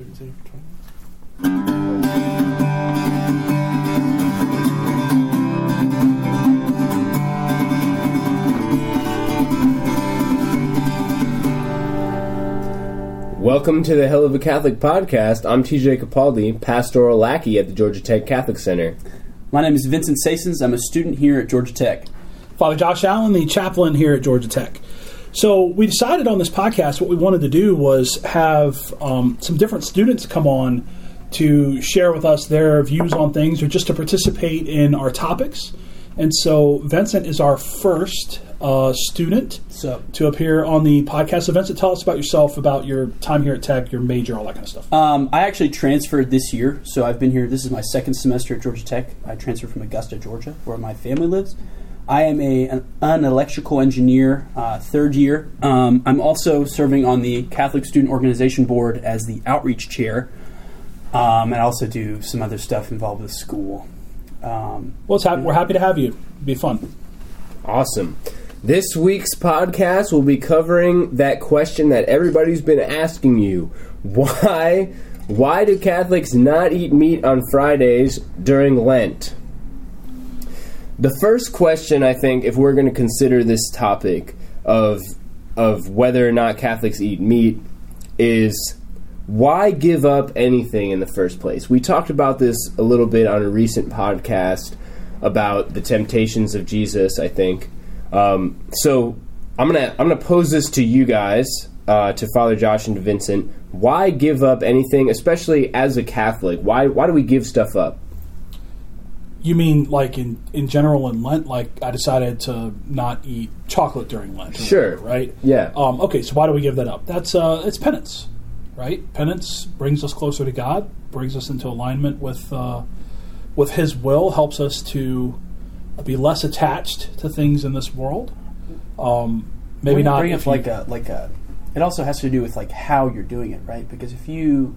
Welcome to the Hell of a Catholic podcast. I'm TJ Capaldi, pastoral lackey at the Georgia Tech Catholic Center. My name is Vincent Sasons. I'm a student here at Georgia Tech. Father Josh Allen, the chaplain here at Georgia Tech. So we decided on this podcast what we wanted to do was have um, some different students come on to share with us their views on things or just to participate in our topics. And so Vincent is our first uh, student So, to appear on the podcast. So Vincent, tell us about yourself, about your time here at Tech, your major, all that kind of stuff. um, I actually transferred this year, so I've been here. This is my second semester at Georgia Tech. I transferred from Augusta, Georgia, where my family lives. I am a, an, an electrical engineer, uh, third year. Um, I'm also serving on the Catholic Student Organization Board as the outreach chair, um, and I also do some other stuff involved with school. Um, Well, it's hap- we're happy to have you. Be fun. Awesome. This week's podcast will be covering that question that everybody's been asking you. Why why do Catholics not eat meat on Fridays during Lent? The first question I think if we're going to consider this topic of of whether or not Catholics eat meat is why give up anything in the first place? We talked about this a little bit on a recent podcast about the temptations of Jesus. I think um, so. I'm gonna I'm gonna pose this to you guys, uh, to Father Josh and to Vincent. Why give up anything, especially as a Catholic? Why why do we give stuff up? You mean like in, in general in Lent, like I decided to not eat chocolate during Lent. Sure. whatever, right? Yeah. Um, okay, so why do we give that up? That's uh, it's penance, right? Penance brings us closer to God, brings us into alignment with uh, with His will, helps us to be less attached to things in this world. Um, maybe not bring if up you- like a like a. It also has to do with like how you're doing it, right? Because if you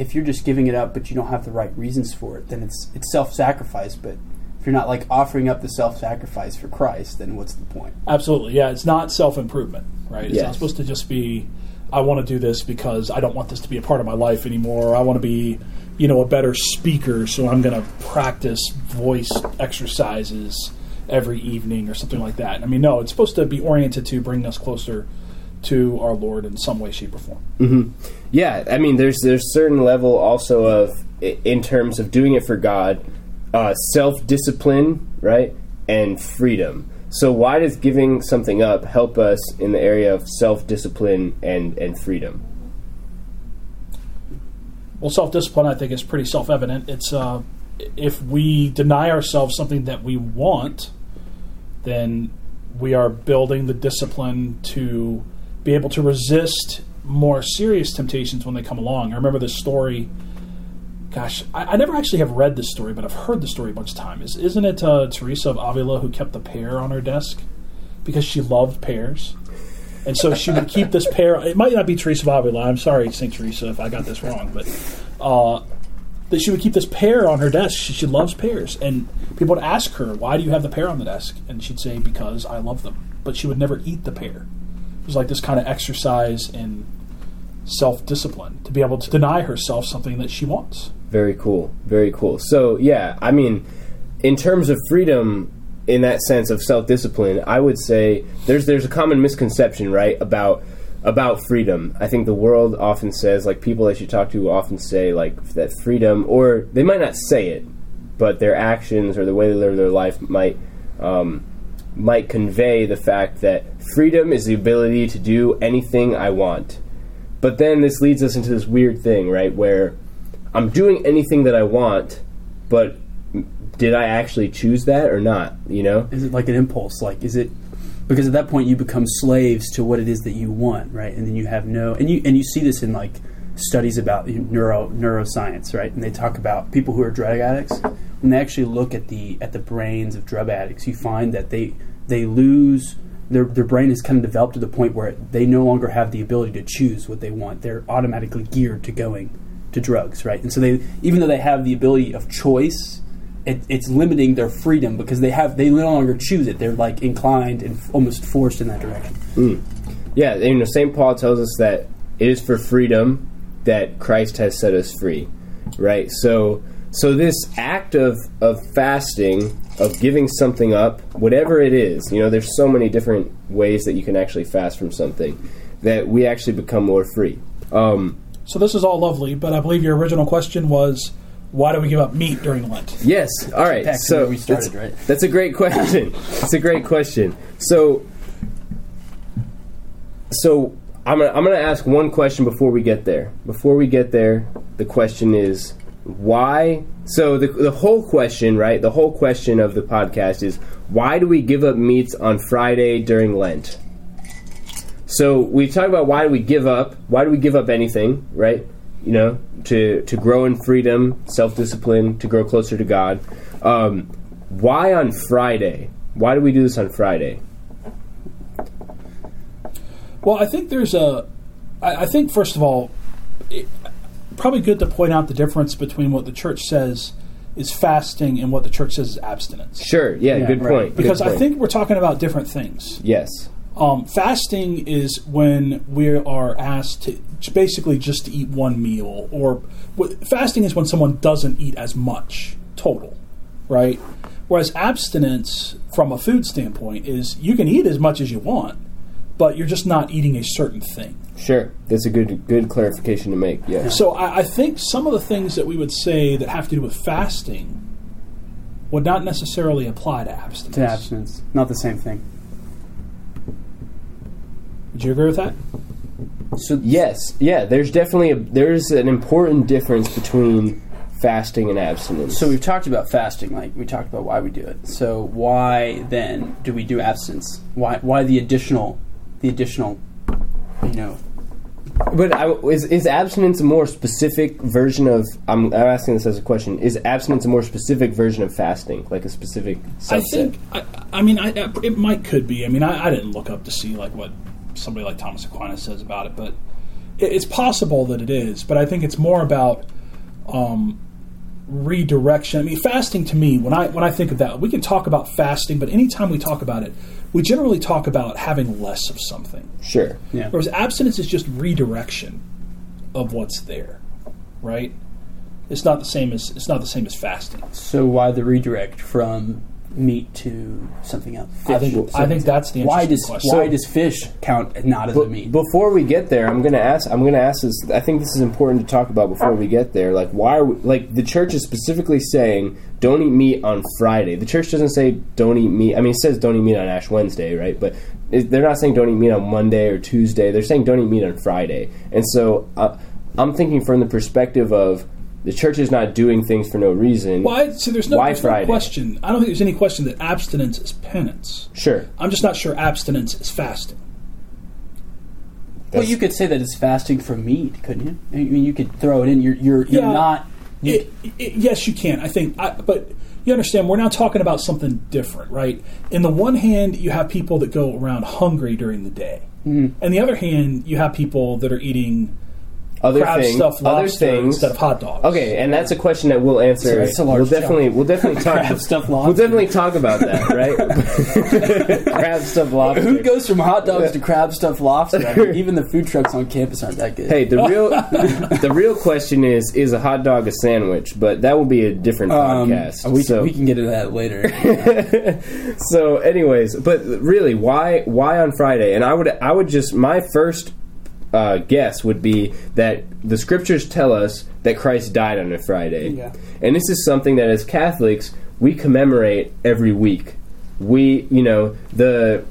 if you're just giving it up, but you don't have the right reasons for it, then it's it's self-sacrifice. But if you're not like offering up the self-sacrifice for Christ, then what's the point? Absolutely, yeah. It's not self improvement, right? It's Yes. not supposed to just be, I want to do this because I don't want this to be a part of my life anymore. I want to be, you know, a better speaker, so I'm going to practice voice exercises every evening or something like that. I mean, no, it's supposed to be oriented to bring us closer to our Lord in some way, shape, or form. Yeah, I mean, there's there's certain level also of in terms of doing it for God, uh, self discipline, right, and freedom. So why does giving something up help us in the area of self discipline and and freedom? Well, self discipline, I think, is pretty self evident. It's uh, if we deny ourselves something that we want, then we are building the discipline to be able to resist more serious temptations when they come along. I remember this story. Gosh, I, I never actually have read this story, but I've heard the story a bunch of times. Isn't it uh, Teresa of Avila who kept the pear on her desk because she loved pears? And so she would keep this pear. It might not be Teresa of Avila. I'm sorry, Saint Teresa, if I got this wrong, but uh, that she would keep this pear on her desk. She, she loves pears, and people would ask her, "Why do you have the pear on the desk?" And she'd say, "Because I love them." But she would never eat the pear. Was like this kind of exercise in self-discipline to be able to deny herself something that she wants. Very cool. Very cool. So, yeah, I mean, in terms of freedom, in that sense of self discipline, I would say there's there's a common misconception, right, about about freedom. I think the world often says, like people that you talk to often say, like that freedom, or they might not say it, but their actions or the way they live their life might um, might convey the fact that freedom is the ability to do anything I want. But then this leads us into this weird thing, right, where I'm doing anything that I want, but did I actually choose that or not? You know? Is it like an impulse? Like, is it because at that point you become slaves to what it is that you want, right? And then you have no, and you and you see this in like studies about neuro neuroscience, right? And they talk about people who are drug addicts. When they actually look at the at the brains of drug addicts, you find that they they lose their their brain is kind of developed to the point where they no longer have the ability to choose what they want. They're automatically geared to going to drugs, right? And so they even though they have the ability of choice it, it's limiting their freedom because they have they no longer choose it. They're like inclined and f- almost forced in that direction. Hmm. Yeah, and, you know, St. Paul tells us that it is for freedom that Christ has set us free, right? So so this act of of fasting, of giving something up, whatever it is, you know, there's so many different ways that you can actually fast from something that we actually become more free. Um, So this is all lovely, but I believe your original question was, why do we give up meat during Lent? Yes. All right. Back so where we started, that's, right? That's a great question. That's a great question. So, so I'm gonna I'm gonna ask one question before we get there. Before we get there, the question is why. So the the whole question, right? The whole question of the podcast is why do we give up meats on Friday during Lent? So we talk about why do we give up? Why do we give up anything, right? You know, to to grow in freedom, self discipline, to grow closer to God. Um, why on Friday? Why do we do this on Friday? Well, I think there's a. I, I think first of all, it, probably good to point out the difference between what the church says is fasting and what the church says is abstinence. Sure. Yeah. Yeah, good right. point. good Because I point. think we're talking about different things. yes. Um, fasting is when we are asked to to basically just to eat one meal, or wh- fasting is when someone doesn't eat as much total, right? Whereas abstinence, from a food standpoint, is you can eat as much as you want, but you're just not eating a certain thing. Sure. That's a good good clarification to make. Yeah. So I, I think some of the things that we would say that have to do with fasting would not necessarily apply to abstinence. To abstinence, not the same thing. Would you agree with that? So Yes. Yeah. There's definitely a there's an important difference between fasting and abstinence. So we've talked about fasting, like we talked about why we do it. So why then do we do abstinence? Why why the additional the additional you know But I, is is abstinence a more specific version of? I'm, I'm asking this as a question. Is abstinence a more specific version of fasting, like a specific subset? I think. I, I mean, I, I- it might could be. I mean, I, I didn't look up to see like what somebody like Thomas Aquinas says about it, but it, it's possible that it is. But I think it's more about um, redirection. I mean, fasting to me, when I when I think of that, we can talk about fasting, but anytime we talk about it, we generally talk about having less of something. sure. yeah. Whereas abstinence is just redirection of what's there, right? It's not the same as it's not the same as fasting. So why the redirect from meat to something else? I think I think that's the why does question. why does fish count not as a meat? before we get there, I'm gonna ask. I'm gonna ask this. I think this is important to talk about before we get there. Like, why are we, like the church is specifically saying don't eat meat on Friday. The church doesn't say don't eat meat. I mean, it says don't eat meat on Ash Wednesday, right? But it, they're not saying don't eat meat on Monday or Tuesday. They're saying don't eat meat on Friday. And so uh, I'm thinking from the perspective of the church is not doing things for no reason. Well, I, see, there's no, Why there's no question. I don't think there's any question that abstinence is penance. Sure. I'm just not sure abstinence is fasting. well, you could say that it's fasting from meat, couldn't you? I mean, you could throw it in. You're you're, you're Yeah. not. You, It, it, yes, you can. I think, I, but you understand. We're now talking about something different, right? In the one hand, you have people that go around hungry during the day, Mm-hmm. and the other hand, you have people that are eating Other crab things. stuffed Other lobster things. instead of hot dogs. Okay, and that's a question that we'll answer. It's a large we'll definitely, we'll definitely talk. Crab stuffed We'll lobster. definitely talk about that, right? Crab stuffed lobster. Who goes from hot dogs to crab stuffed lobster? I mean, even the food trucks on campus aren't that good. Hey, the real, the real question is: Is a hot dog a sandwich? But that will be a different Um, podcast. we, so, we can get into that later. so, anyways, but really, why, why on Friday? And I would, I would just my first uh, guess would be that the scriptures tell us that Christ died on a Friday, Yeah. and this is something that as Catholics we commemorate every week. We, you know, the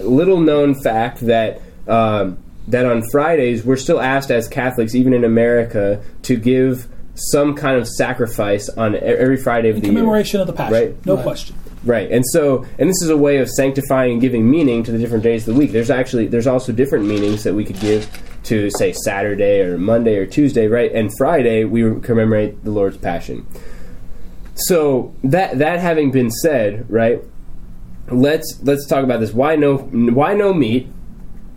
little known fact that. Um, that on Fridays we're still asked as Catholics, even in America, to give some kind of sacrifice on every Friday of In the year. commemoration of the Passion, Right. no Right. question. Right, and so, and this is a way of sanctifying and giving meaning to the different days of the week. There's actually, there's also different meanings that we could give to, say, Saturday or Monday or Tuesday, right? And Friday we commemorate the Lord's Passion. So that that having been said, right? Let's let's talk about this. Why no why no meat?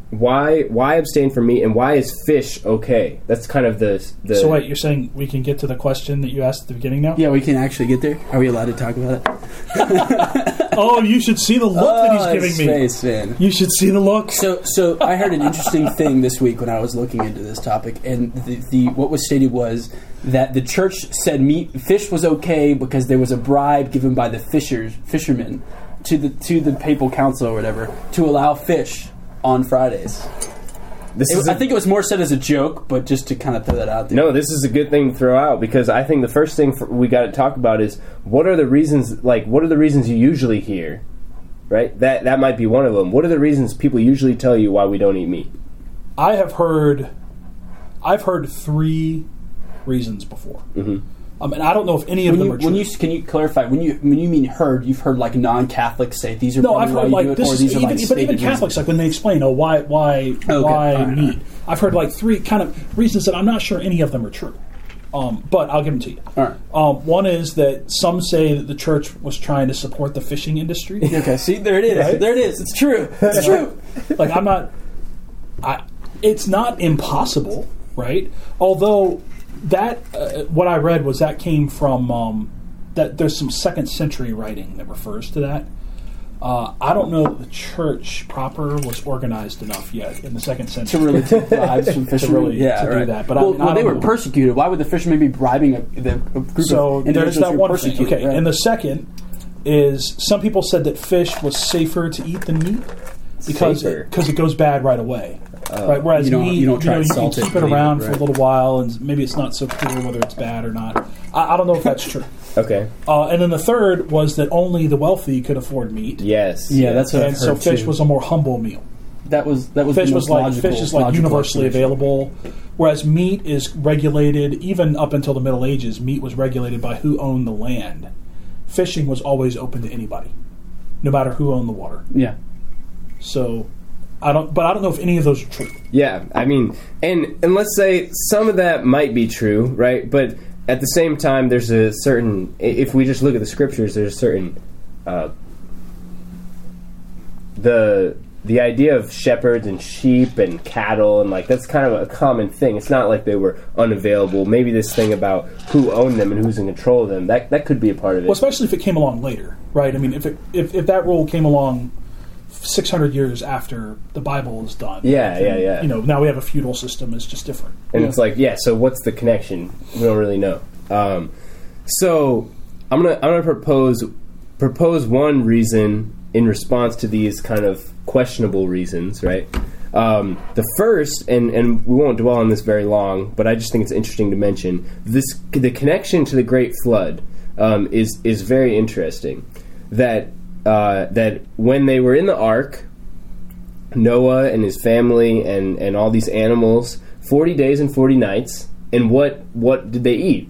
Why why abstain from meat? And why is fish okay? That's kind of the the. So wait, you're saying we can get to the question that you asked at the beginning now? yeah, we can actually get there. Are we allowed to talk about it? oh, you should see the look that Oh, he's giving his me. face, man. You should see the look. So, so I heard an interesting thing this week when I was looking into this topic, and the, the what was stated was that the church said meat fish was okay because there was a bribe given by the fishers fishermen to the to the papal council or whatever to allow fish on Fridays. This It- is I a- think it was more said as a joke, but just to kind of throw that out there. No, this is a good thing to throw out because I think the first thing for, we got to talk about is what are the reasons? Like, what are the reasons you usually hear? Right, that that might be one of them. What are the reasons people usually tell you why we don't eat meat? I have heard, I've heard three reasons before. Mm-hmm. Um, and I don't know if any of When them you, are true. when you can you clarify when you when you mean heard, you've heard like non-Catholics say these are no, I've why heard like it, this is these are even, like but even Catholics reasons. like when they explain, oh, why why why all right, meat? right. I've heard like three kind of reasons that I'm not sure any of them are true. Um, but I'll give them to you. All right. Um, one is that some say that the church was trying to support the fishing industry. Okay, see there it is. Right? There it is. It's true. It's true. like I'm not. I. It's not impossible, right? Although that uh, what I read was that came from um, that there's some second century writing that refers to that. Uh, I don't know that the church proper was organized enough yet in the second to century. really take bribes from fishermen. really- yeah, to do that, but I well, I they were know. persecuted. Why would the fishermen be bribing a, the, a group so of there's that one thing. Okay, right? and the second is some people said that fish was safer to eat than meat because Safer? it, because it goes bad right away. Right, whereas you don't- meat, you don't try know, to you can salt it keep it and it, around for a little while, and maybe it's not so clear whether it's bad or not. I, I don't know if that's true. Okay. Uh, and then the third was that only the wealthy could afford meat, Yes. yeah, that's what and I've so heard fish too. was a more humble meal. that was that was Fish the was most like logical, fish is like universally explanation. available, whereas meat is regulated. Even up until the Middle Ages, meat was regulated by who owned the land. Fishing was always open to anybody, no matter who owned the water. Yeah, So, I don't. But I don't know if any of those are true. Yeah, I mean, and and let's say some of that might be true, right? But at the same time, there's a certain. If we just look at the scriptures, there's a certain. Uh, the the idea of shepherds and sheep and cattle and like that's kind of a common thing. It's not like they were unavailable. Maybe this thing about who owned them and who's in control of them that that could be a part of it. Well, especially if it came along later, right? I mean, if it, if, if that rule came along 600 years after the Bible is done, Yeah, yeah, yeah. You know, now we have a feudal system. It's just different. And it's like, yeah. So what's the connection? We don't really know. Um, so I'm gonna I'm gonna propose propose one reason in response to these kind of questionable reasons, right? Um, the first, and and we won't dwell on this very long, but I just think it's interesting to mention this: the connection to the Great Flood um, is is very interesting. That uh, that when they were in the ark, Noah and his family and, and all these animals, 40 days and 40 nights. And what what did they eat?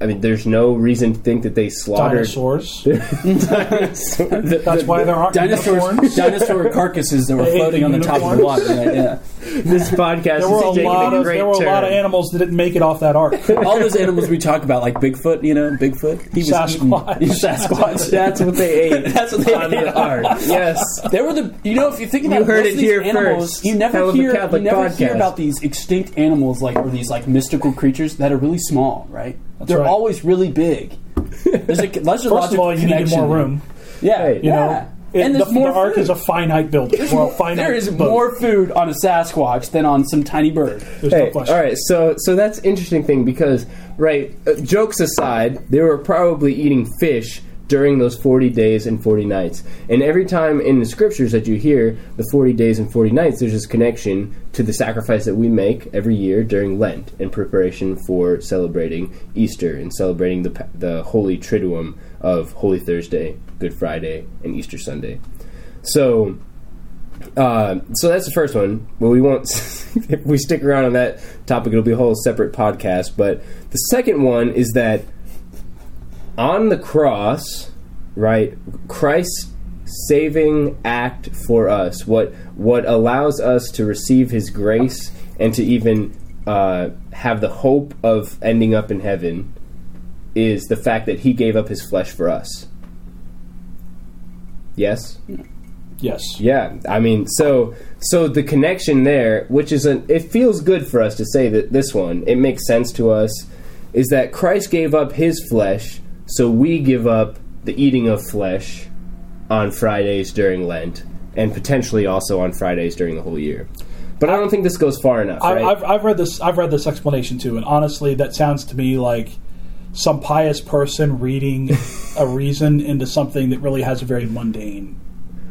I mean, there's no reason to think that they slaughtered. Dinosaurs. That's That's why there aren't dinosaurs, dinosaur carcasses that were They floating on the top of the water. Right? Yeah, this podcast There were a taking lot a of there were a turn. lot of animals that didn't make it off that ark. all those animals we talk about, like Bigfoot. You know, Bigfoot. He was Sasquatch. eating Sasquatch. That's what they ate. That's what they on ate the ark. Yes. They were the you know if you think about You heard it of these here animals, first. you never hear you Catholic never hear about these extinct animals like or these like mystical creatures that are really small, right? They're right. always really big. There's a, there's a First of all, you needed more room. Yeah, Hey, You yeah. know, It- and the, there's more the ark food. is a finite building. Well, finite there is boat. more food on a Sasquatch than on some tiny bird. There's Hey, no question. all right, so so that's interesting thing because right, uh, jokes aside, they were probably eating fish during those 40 days and 40 nights. And every time in the scriptures that you hear the 40 days and 40 nights, there's this connection to the sacrifice that we make every year during Lent in preparation for celebrating Easter and celebrating the the holy triduum of Holy Thursday, Good Friday, and Easter Sunday. So uh, so that's the first one. Well, we won't. if we stick around on that topic, it'll be a whole separate podcast. But the second one is that on the cross, right, Christ's saving act for us, what what allows us to receive His grace and to even uh, have the hope of ending up in heaven, is the fact that He gave up His flesh for us. Yes. Yes. Yeah, I mean, so so the connection there, which is an, it feels good for us to say that this one, it makes sense to us, is that Christ gave up His flesh, so we give up the eating of flesh on Fridays during Lent, and potentially also on Fridays during the whole year. But I don't think this goes far enough. I, Right? I've, I've read this. I've read this explanation too, and honestly, that sounds to me like some pious person reading a reason into something that really has a very mundane,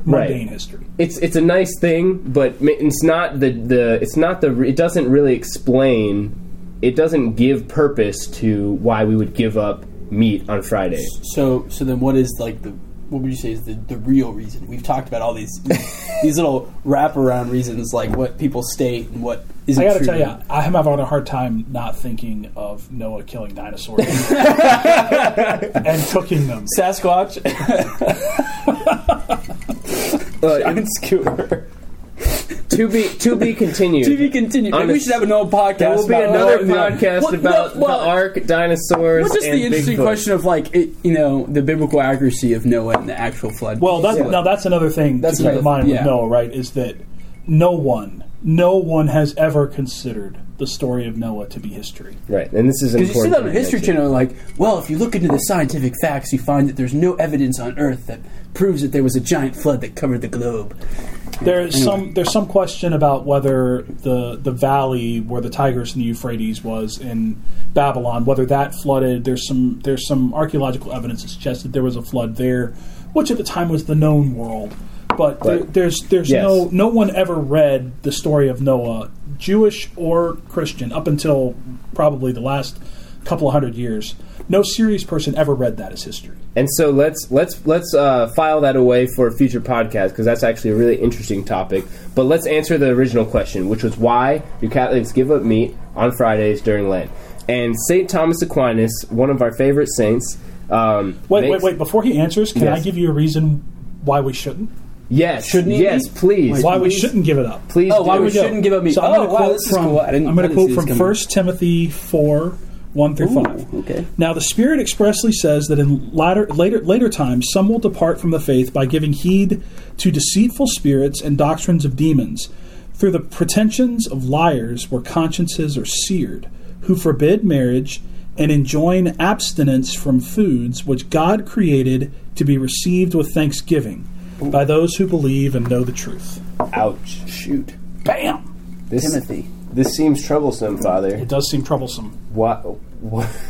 Right. mundane history. it's it's a nice thing, but it's not the the it's not the it doesn't really explain. It doesn't give purpose to why we would give up meat on Friday. So, so then, what is like the what would you say is the, the real reason? We've talked about all these these little wraparound reasons, like what people state and what isn't I got to true. tell you, I am having a hard time not thinking of Noah killing dinosaurs and cooking them. Sasquatch, Uh, giant skewer. To be to be continued. To be continued. Maybe we should have another podcast. There will be about another Noah. podcast Well, about no, well, the Ark, dinosaurs, Well, just and the interesting Bigfoot. question of like, it, you know, the biblical accuracy of Noah and the actual flood. Well, that's, Yeah. now that's another thing That's to keep right. in mind Yeah. with Noah, right? Is that no one, no one has ever considered the story of Noah to be history. Right, and this is Because you see important. that on to History. Channel, like, well, if you look into the scientific facts, you find that there's no evidence on Earth that proves that there was a giant flood that covered the globe. There's Anyway. some there's some question about whether the the valley where the Tigris and the Euphrates was in Babylon, whether that flooded. There's some there's some archaeological evidence that suggests that there was a flood there, which at the time was the known world. But there, there's there's Yes. no no one ever read the story of Noah, Jewish or Christian, up until probably the last couple of hundred years. No serious person ever read that as history. And so let's let's let's uh, file that away for a future podcast because that's actually a really interesting topic. But let's answer the original question, which was why do Catholics give up meat on Fridays during Lent? And Saint Thomas Aquinas, one of our favorite saints. Um, Wait, makes- wait, wait! Before he answers, can Yes. I give you a reason why we shouldn't? Yes, Shouldn't he yes, be? please, Why we shouldn't give it up? please. Oh, why do. we shouldn't give up meat? So I'm Oh, going to wow, quote this is from cool. I didn't- I'm going to quote from. First Timothy four one through Ooh, five. okay. Now the Spirit expressly says that in latter, later later times some will depart from the faith by giving heed to deceitful spirits and doctrines of demons, through the pretensions of liars where consciences are seared, who forbid marriage and enjoin abstinence from foods which God created to be received with thanksgiving by those who believe and know the truth. Ouch! Shoot. Bam! This Timothy. This seems troublesome, Father. It does seem troublesome. What? What,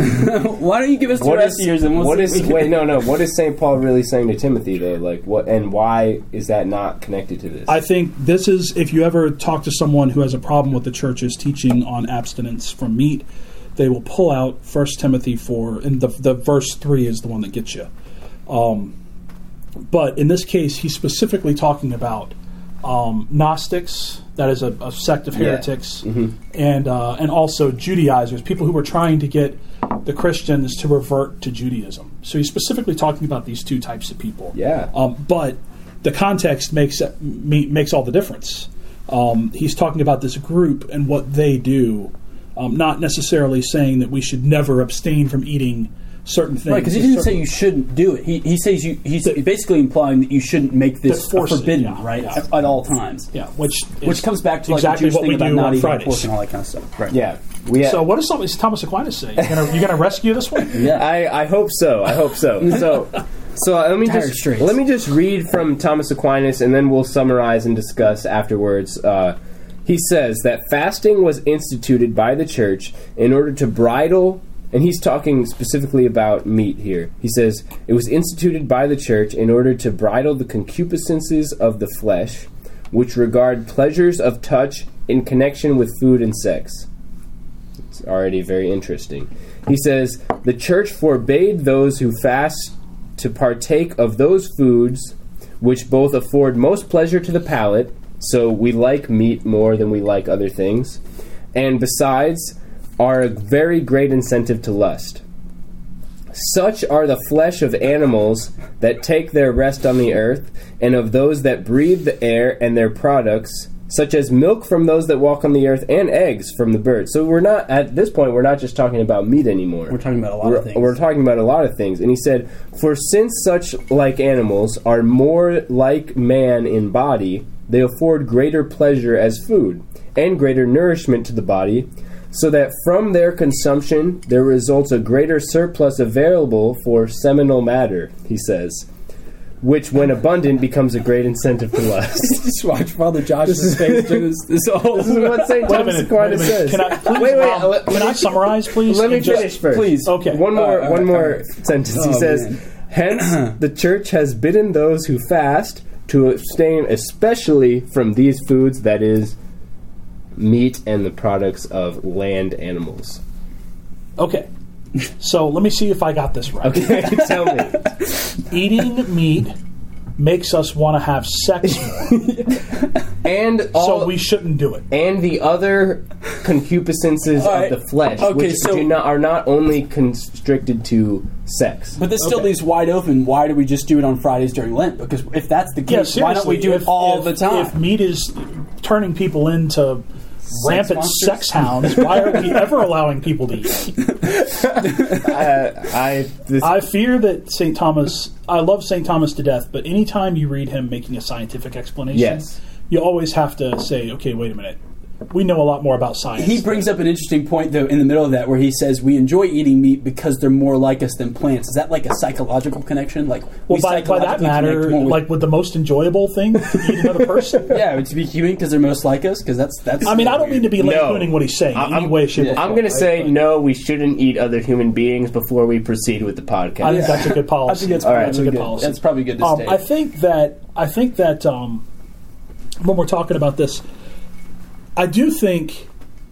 Why don't you give us the what rest is? of yours and we'll what see is? we can- Wait, no, no. What is Saint Paul really saying to Timothy though? Like what? And why is that not connected to this? I think this is if you ever talk to someone who has a problem with the church's teaching on abstinence from meat, they will pull out First Timothy four, and the the verse three is the one that gets you. Um, but in this case, he's specifically talking about um, Gnostics, that is a, a sect of Yeah. heretics, and uh, and also Judaizers, people who were trying to get the Christians to revert to Judaism. So he's specifically talking about these two types of people. Yeah. Um, but the context makes makes all the difference. Um, he's talking about this group and what they do, um, not necessarily saying that we should never abstain from eating certain things. Right, because he didn't say you shouldn't do it. He, he says you. He's basically implying that you shouldn't make this To it, forbidden, yeah, right, yeah. At, at all times. Yeah, which is Which comes back to like exactly the Jewish what thing we about do not on eating Fridays. and all that kind of stuff. Right. yeah. We. So what does something Thomas Aquinas say? You gonna, you gonna rescue this one? Yeah. I, I hope so. I hope so. So, so let me Dire just straits. let me just read from Thomas Aquinas, and then we'll summarize and discuss afterwards. Uh, he says that fasting was instituted by the church in order to bridle, and he's talking specifically about meat here. He says it was instituted by the church in order to bridle the concupiscences of the flesh, which regard pleasures of touch in connection with food and sex It's already very interesting. He says the church forbade those who fast to partake of those foods which both afford most pleasure to the palate, so we like meat more than we like other things, and besides are a very great incentive to lust. Such are the flesh of animals that take their rest on the earth, and of those that breathe the air and their products, such as milk from those that walk on the earth and eggs from the birds. So we're not at this point. We're not just talking about meat anymore. We're talking about a lot we're, of things. We're talking about a lot of things. And he said, For since such like animals are more like man in body, they afford greater pleasure as food, and greater nourishment to the body, so that from their consumption there results a greater surplus available for seminal matter, he says. which, when abundant, becomes a great incentive to lust. Just watch Father Josh's face through this, this whole. This is what St. Thomas. Aquinas Wait a minute. says. Can I please? wait, wait. um, let, can let I me- summarize, please? Let me just- finish first. please. Okay. One more, Uh, one more sentence. he Oh, says, man. "Hence, the Church has bidden those who fast to abstain, especially from these foods, that is, meat and the products of land animals." Okay. So let me see if I got this right. Okay, tell me. Eating meat makes us want to have sex more, And all, so we shouldn't do it. and the other concupiscences All right. of the flesh, Okay, which so- do not, are not only constricted to sex. But this still Okay. leaves wide open. Why do we just do it on Fridays during Lent? Because if that's the case, seriously. why don't we do it all if- the time? If meat is turning people into rampant monsters? sex hounds, why are we ever allowing people to eat? uh, I this, I fear that St. Thomas, I love St. Thomas to death, but anytime you read him making a scientific explanation, Yes. you always have to say, okay, wait a minute. We know a lot more about science. He brings up an interesting point, though, in the middle of that, where he says we enjoy eating meat because they're more like us than plants. Is that like a psychological connection? Like, well, we by, by that matter, connect with- like, would the most enjoyable thing to eat another person? yeah, to be human because they're most like us. Because that's that's. I mean, I don't mean to be No. lampooning what he's saying I'm, way, shape, or yeah. form. I'm going to say But no. We shouldn't eat other human beings before we proceed with the podcast. I think that's a good policy. I policy. think that's All right, that's a good good. policy. That's probably good to Um. I think that I think that um, when we're talking about this, I do think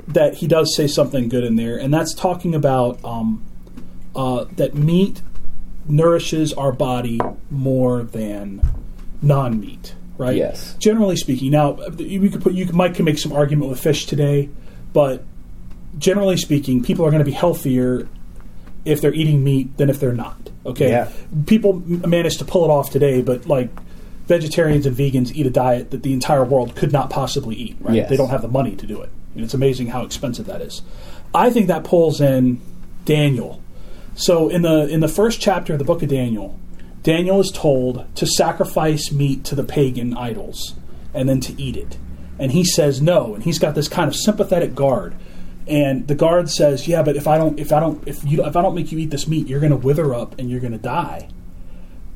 that he does say something good in there, and that's talking about um, uh, that meat nourishes our body more than non-meat, right? Yes. Generally speaking, now you could put you might can make some argument with fish today, but generally speaking, people are going to be healthier if they're eating meat than if they're not. Okay, Yeah. people manage to pull it off today, but like vegetarians and vegans eat a diet that the entire world could not possibly eat. Right? Yes. They don't have the money to do it. And it's amazing how expensive that is. I think that pulls in Daniel. So in the in the first chapter of the book of Daniel, Daniel is told to sacrifice meat to the pagan idols and then to eat it. And he says no, and he's got this kind of sympathetic guard. And the guard says, "Yeah, but if I don't if I don't if you if I don't make you eat this meat, you're going to wither up and you're going to die."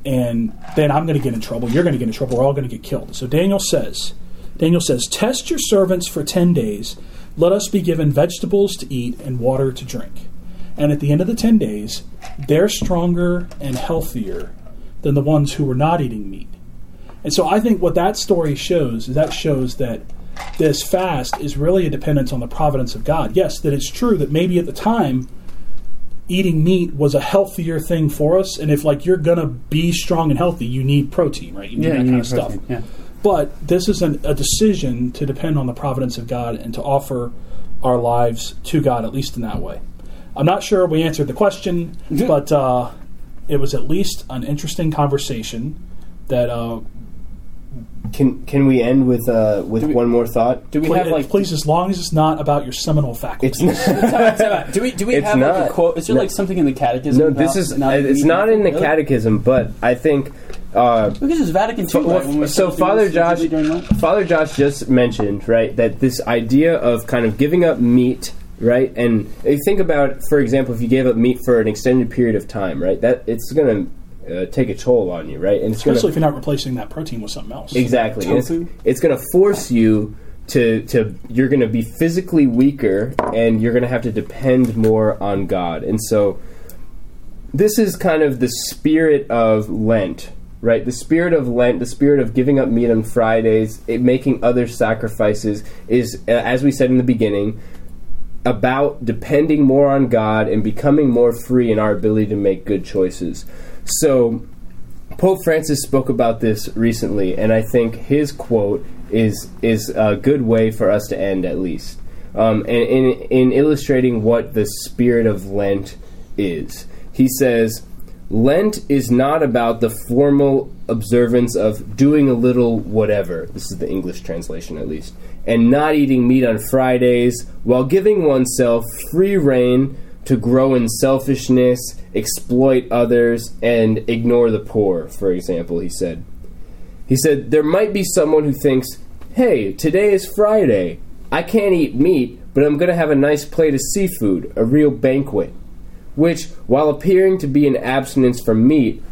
And then I'm going to get in trouble. You're going to get in trouble. We're all going to get killed. So Daniel says, Daniel says, test your servants for ten days. Let us be given vegetables to eat and water to drink. And at the end of the ten days, they're stronger and healthier than the ones who were not eating meat. And so I think what that story shows is that shows that this fast is really a dependence on the providence of God. Yes, that it's true that maybe at the time eating meat was a healthier thing for us. And if like you're gonna be strong and healthy, you need protein, right? You need yeah, that kind need of stuff. Yeah. But this is an, a decision to depend on the providence of God and to offer our lives to God, at least in that way. I'm not sure we answered the question, but uh, it was at least an interesting conversation that uh, Can can we end with uh, with we- one more thought? Do we Please, have like? please, as long as it's not about your seminal faculty. It's not. Time- time out. do we do we It's have like not. a quote? Is there No. like something in the catechism? no, this is not it's not in the really? catechism, but I think. Uh, Because it's Vatican II. Well, right, so supposed to do Father Josh, usually during Lent? Father Josh just mentioned right that this idea of kind of giving up meat, right? And if you think about, for example, if you gave up meat for an extended period of time, right? That it's going to uh, take a toll on you, right? And it's going Especially to if you're not replacing that protein with something else. exactly. And It's, it's going to force you to to you're going to be physically weaker, and you're going to have to depend more on God, and so this is kind of the spirit of Lent, right? The spirit of Lent, the spirit of giving up meat on Fridays, it, making other sacrifices, is, uh, as we said in the beginning, about depending more on God and becoming more free in our ability to make good choices. So, Pope Francis spoke about this recently, and I think his quote is is a good way for us to end, at least, um, and in in illustrating what the spirit of Lent is. He says, "Lent is not about the formal observance of doing a little whatever. This is the English translation, at least, and not eating meat on Fridays, while giving oneself free rein." To grow in selfishness, exploit others, and ignore the poor, for example, he said. He said, There might be someone who thinks, hey, today is Friday. I can't eat meat, but I'm going to have a nice plate of seafood, a real banquet. Which, while appearing to be an abstinence from meat,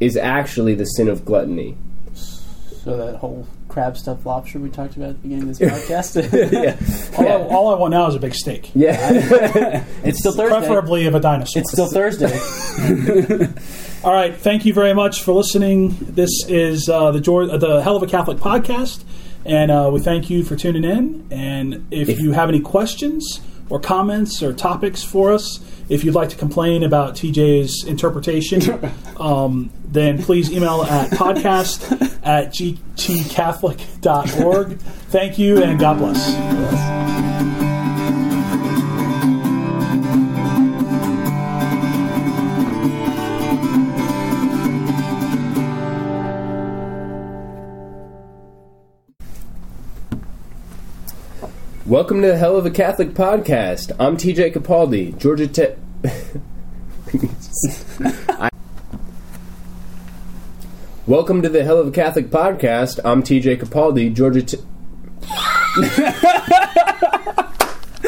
is actually the sin of gluttony. So that whole crab stuffed lobster we talked about at the beginning of this podcast. yeah. All, I, all I want now is a big steak, Yeah. it's still Thursday. preferably of a dinosaur. It's still Thursday. All right, thank you very much for listening. This is uh, the George, uh, the Hell of a Catholic podcast, and uh, we thank you for tuning in. And if, If- you have any questions or comments or topics for us, if you'd like to complain about TJ's interpretation, um, then please email at podcast at gtcatholic.org. Thank you, and God bless. Welcome to the Hell of a Catholic podcast. I'm TJ Capaldi, Georgia Tech. Welcome to the Hell of a Catholic podcast. I'm TJ Capaldi, Georgia Tech.